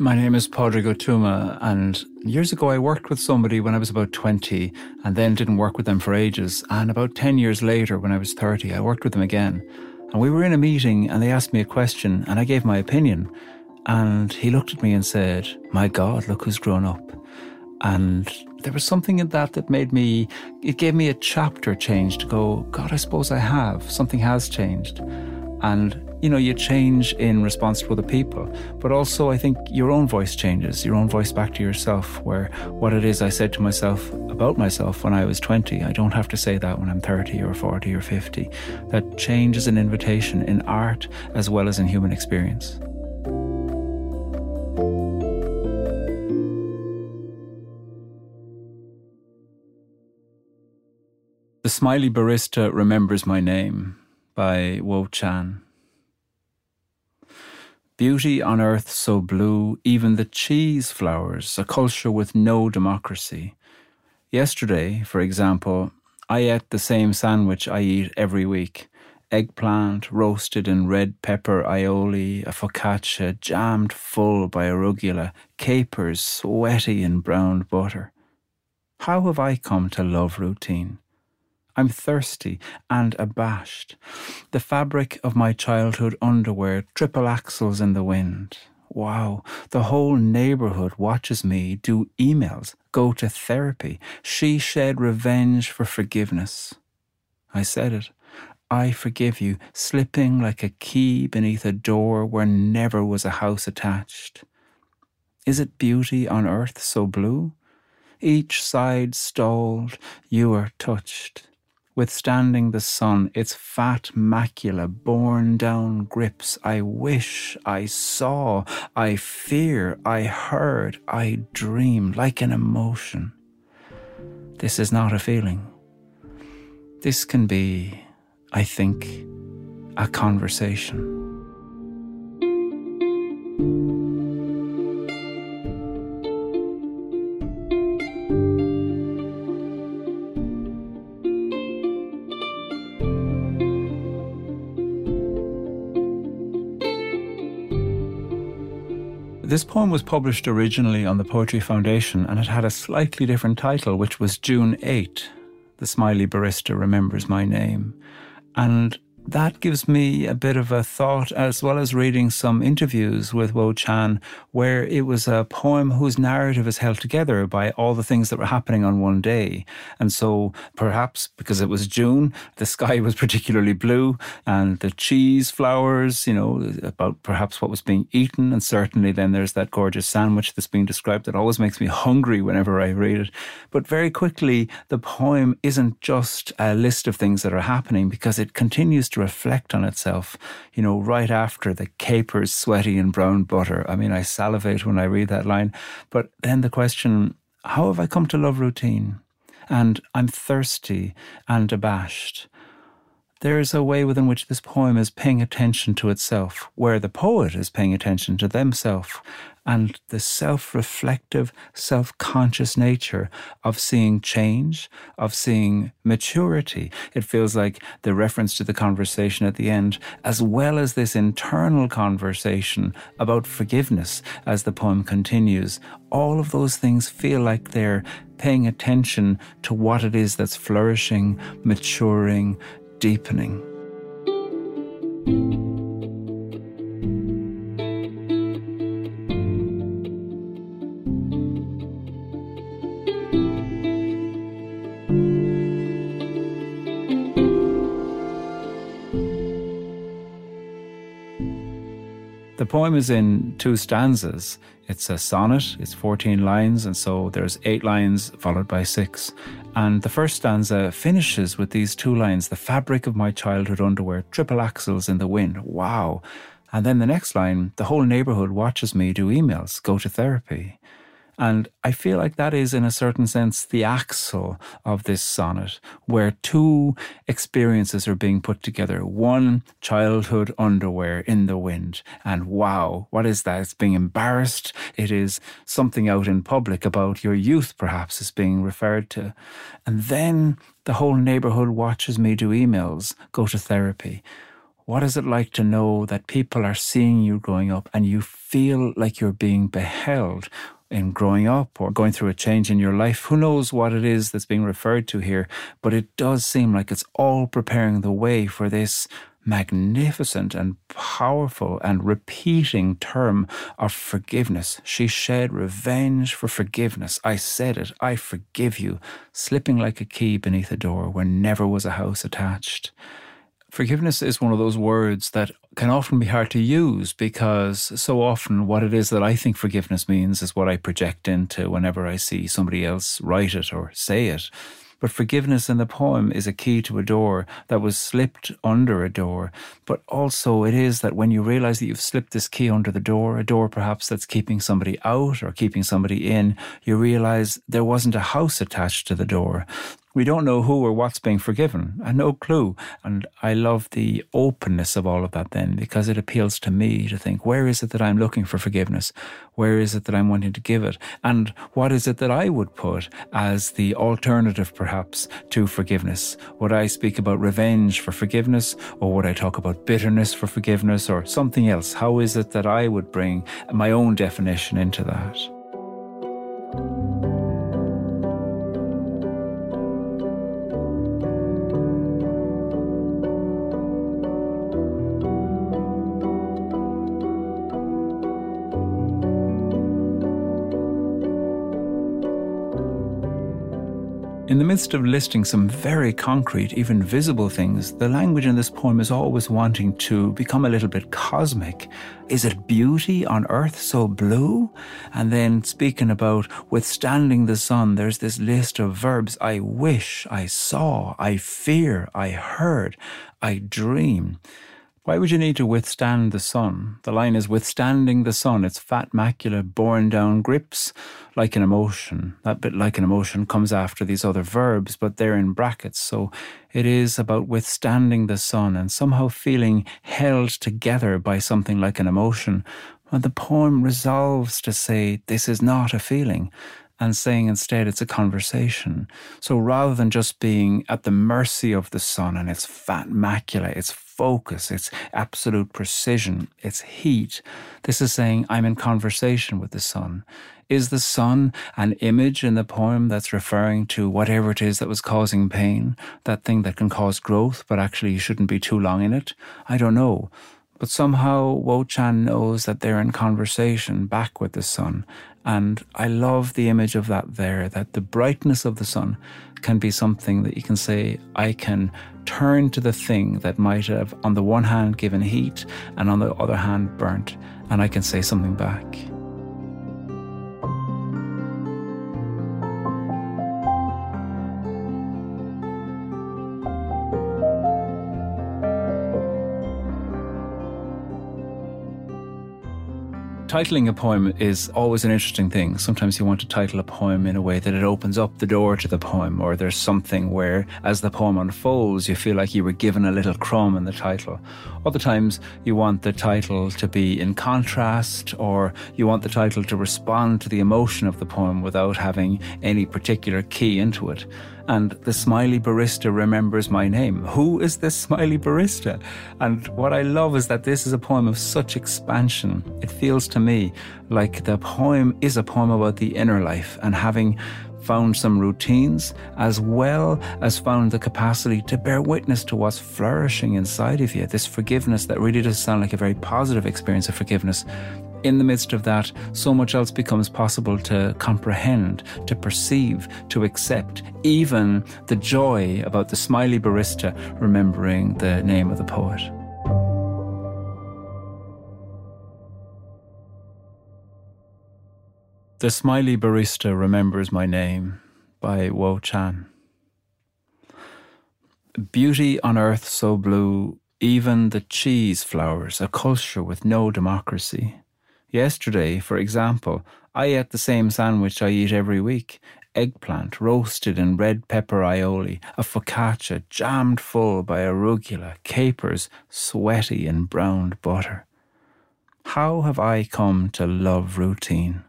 My name is Padraig Ó Tuama, and years ago I worked with somebody when I was about 20 and then didn't work with them for ages. And about 10 years later, when I was 30, I worked with them again. And we were in a meeting and they asked me a question and I gave my opinion. And he looked at me and said, My God, look who's grown up. And there was something in that that made me, it gave me a chapter change to go, God, I suppose I have. Something has changed. And you know, you change in response to other people. But also, I think your own voice changes, your own voice back to yourself, where what it is I said to myself about myself when I was 20, I don't have to say that when I'm 30 or 40 or 50. That change is an invitation in art as well as in human experience. The Smiley Barista Remembers My Name by Wo Chan. Beauty on earth so blue, even the cheese flowers, a culture with no democracy. Yesterday, for example, I ate the same sandwich I eat every week eggplant roasted in red pepper aioli, a focaccia jammed full by arugula, capers sweaty in browned butter. How have I come to love routine? I'm thirsty and abashed. The fabric of my childhood underwear, triple axles in the wind. Wow, the whole neighborhood watches me do emails, go to therapy. She shed revenge for forgiveness. I said it. I forgive you, slipping like a key beneath a door where never was a house attached. Is it beauty on earth so blue? Each side stalled, you are touched withstanding the sun, its fat macula borne down grips. I wish, I saw, I fear, I heard, I dream, like an emotion. This is not a feeling. This can be, I think, a conversation. This poem was published originally on the Poetry Foundation and it had a slightly different title, which was June 8. The Smiley Barista Remembers My Name. And that gives me a bit of a thought, as well as reading some interviews with Wo Chan, where it was a poem whose narrative is held together by all the things that were happening on one day. And so perhaps because it was June, the sky was particularly blue and the cheese flowers, you know, about perhaps what was being eaten. And certainly then there's that gorgeous sandwich that's being described that always makes me hungry whenever I read it. But very quickly, the poem isn't just a list of things that are happening because it continues to reflect on itself, you know, right after the capers sweaty in brown butter. I mean, I salivate when I read that line. But then the question, how have I come to love routine? And I'm thirsty and abashed. There is a way within which this poem is paying attention to itself, where the poet is paying attention to themselves and the self reflective, self conscious nature of seeing change, of seeing maturity. It feels like the reference to the conversation at the end, as well as this internal conversation about forgiveness as the poem continues. All of those things feel like they're paying attention to what it is that's flourishing, maturing, deepening. Poem is in two stanzas. It's a sonnet, it's 14 lines, and so there's eight lines followed by six. And the first stanza finishes with these two lines The fabric of my childhood underwear, triple axles in the wind. Wow. And then the next line The whole neighborhood watches me do emails, go to therapy. And I feel like that is, in a certain sense, the axle of this sonnet, where two experiences are being put together. One, childhood underwear in the wind. And wow, what is that? It's being embarrassed. It is something out in public about your youth, perhaps, is being referred to. And then the whole neighborhood watches me do emails, go to therapy What is it like to know that people are seeing you growing up and you feel like you're being beheld in growing up or going through a change in your life. Who knows what it is that's being referred to here, but it does seem like it's all preparing the way for this magnificent and powerful and repeating term of forgiveness. She shed revenge for forgiveness. I said it, I forgive you, slipping like a key beneath a door where never was a house attached. Forgiveness is one of those words that can often be hard to use because so often what it is that I think forgiveness means is what I project into whenever I see somebody else write it or say it. But forgiveness in the poem is a key to a door that was slipped under a door. But also, it is that when you realize that you've slipped this key under the door, a door perhaps that's keeping somebody out or keeping somebody in, you realize there wasn't a house attached to the door we don't know who or what's being forgiven and no clue. And I love the openness of all of that then because it appeals to me to think, where is it that I'm looking for forgiveness? Where is it that I'm wanting to give it? And what is it that I would put as the alternative perhaps to forgiveness? Would I speak about revenge for forgiveness or would I talk about bitterness for forgiveness or something else? How is it that I would bring my own definition into that? Midst of listing some very concrete, even visible things, the language in this poem is always wanting to become a little bit cosmic. Is it beauty on earth so blue? And then speaking about withstanding the sun, there's this list of verbs I wish, I saw, I fear, I heard, I dream. Why would you need to withstand the sun? The line is withstanding the sun. Its fat macula borne down grips like an emotion. That bit like an emotion comes after these other verbs, but they're in brackets. So it is about withstanding the sun and somehow feeling held together by something like an emotion. And the poem resolves to say this is not a feeling and saying instead it's a conversation. So rather than just being at the mercy of the sun and its fat macula, its focus, its absolute precision, its heat, this is saying I'm in conversation with the sun. Is the sun an image in the poem that's referring to whatever it is that was causing pain, that thing that can cause growth, but actually you shouldn't be too long in it? I don't know. But somehow Wo Chan knows that they're in conversation back with the sun. And I love the image of that there, that the brightness of the sun can be something that you can say, I can turn to the thing that might have, on the one hand, given heat and on the other hand, burnt, and I can say something back. Titling a poem is always an interesting thing. Sometimes you want to title a poem in a way that it opens up the door to the poem, or there's something where, as the poem unfolds, you feel like you were given a little crumb in the title. Other times, you want the title to be in contrast, or you want the title to respond to the emotion of the poem without having any particular key into it and the smiley barista remembers my name. Who is this smiley barista? And what I love is that this is a poem of such expansion. It feels to me like the poem is a poem about the inner life and having found some routines as well as found the capacity to bear witness to what's flourishing inside of you. This forgiveness that really does sound like a very positive experience of forgiveness in the midst of that, so much else becomes possible to comprehend, to perceive, to accept, even the joy about the smiley barista remembering the name of the poet. The Smiley Barista Remembers My Name by Wo Chan. Beauty on earth so blue, even the cheese flowers, a culture with no democracy. Yesterday, for example, I ate the same sandwich I eat every week eggplant roasted in red pepper aioli, a focaccia jammed full by arugula, capers sweaty in browned butter. How have I come to love routine?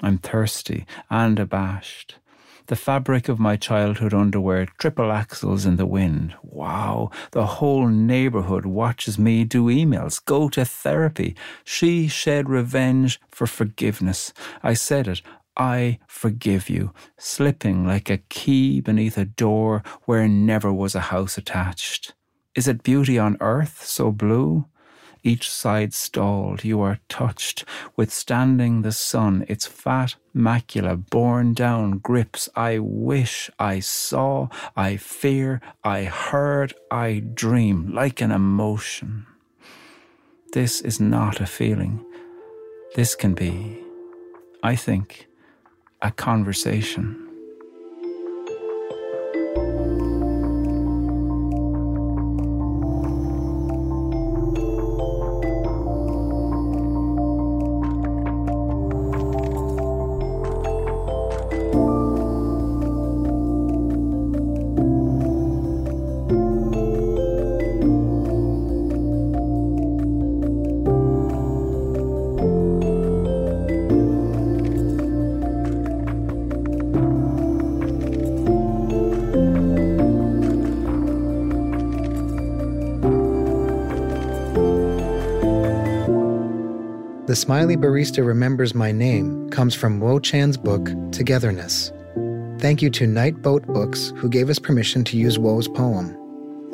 I'm thirsty and abashed. The fabric of my childhood underwear, triple axles in the wind. Wow. The whole neighborhood watches me do emails, go to therapy. She shed revenge for forgiveness. I said it. I forgive you, slipping like a key beneath a door where never was a house attached. Is it beauty on earth so blue? Each side stalled, you are touched, withstanding the sun, its fat macula borne down grips. I wish I saw, I fear, I heard, I dream, like an emotion. This is not a feeling. This can be, I think, a conversation. The Smiley Barista Remembers My Name comes from Wo Chan's book, Togetherness. Thank you to Nightboat Books, who gave us permission to use Wo's poem.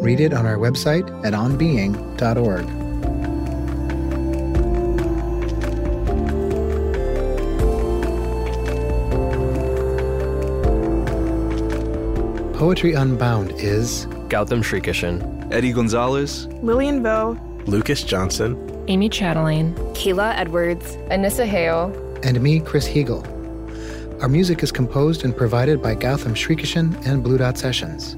Read it on our website at onbeing.org. Poetry Unbound is Gautam Srikishan, Eddie Gonzalez, Lillian Vo, Lucas Johnson, Amy Chatelaine, Kayla Edwards, Anissa Hale, and me, Chris Heagle. Our music is composed and provided by Gautam Srikishan and Blue Dot Sessions.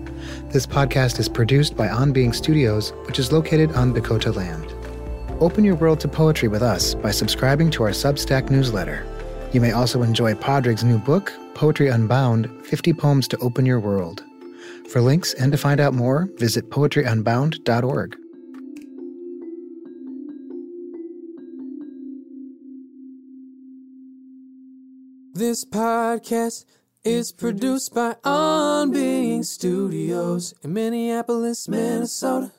This podcast is produced by On Being Studios, which is located on Dakota land. Open your world to poetry with us by subscribing to our Substack newsletter. You may also enjoy Padraig's new book, Poetry Unbound 50 Poems to Open Your World. For links and to find out more, visit poetryunbound.org. This podcast is produced by On Being Studios in Minneapolis, Minnesota.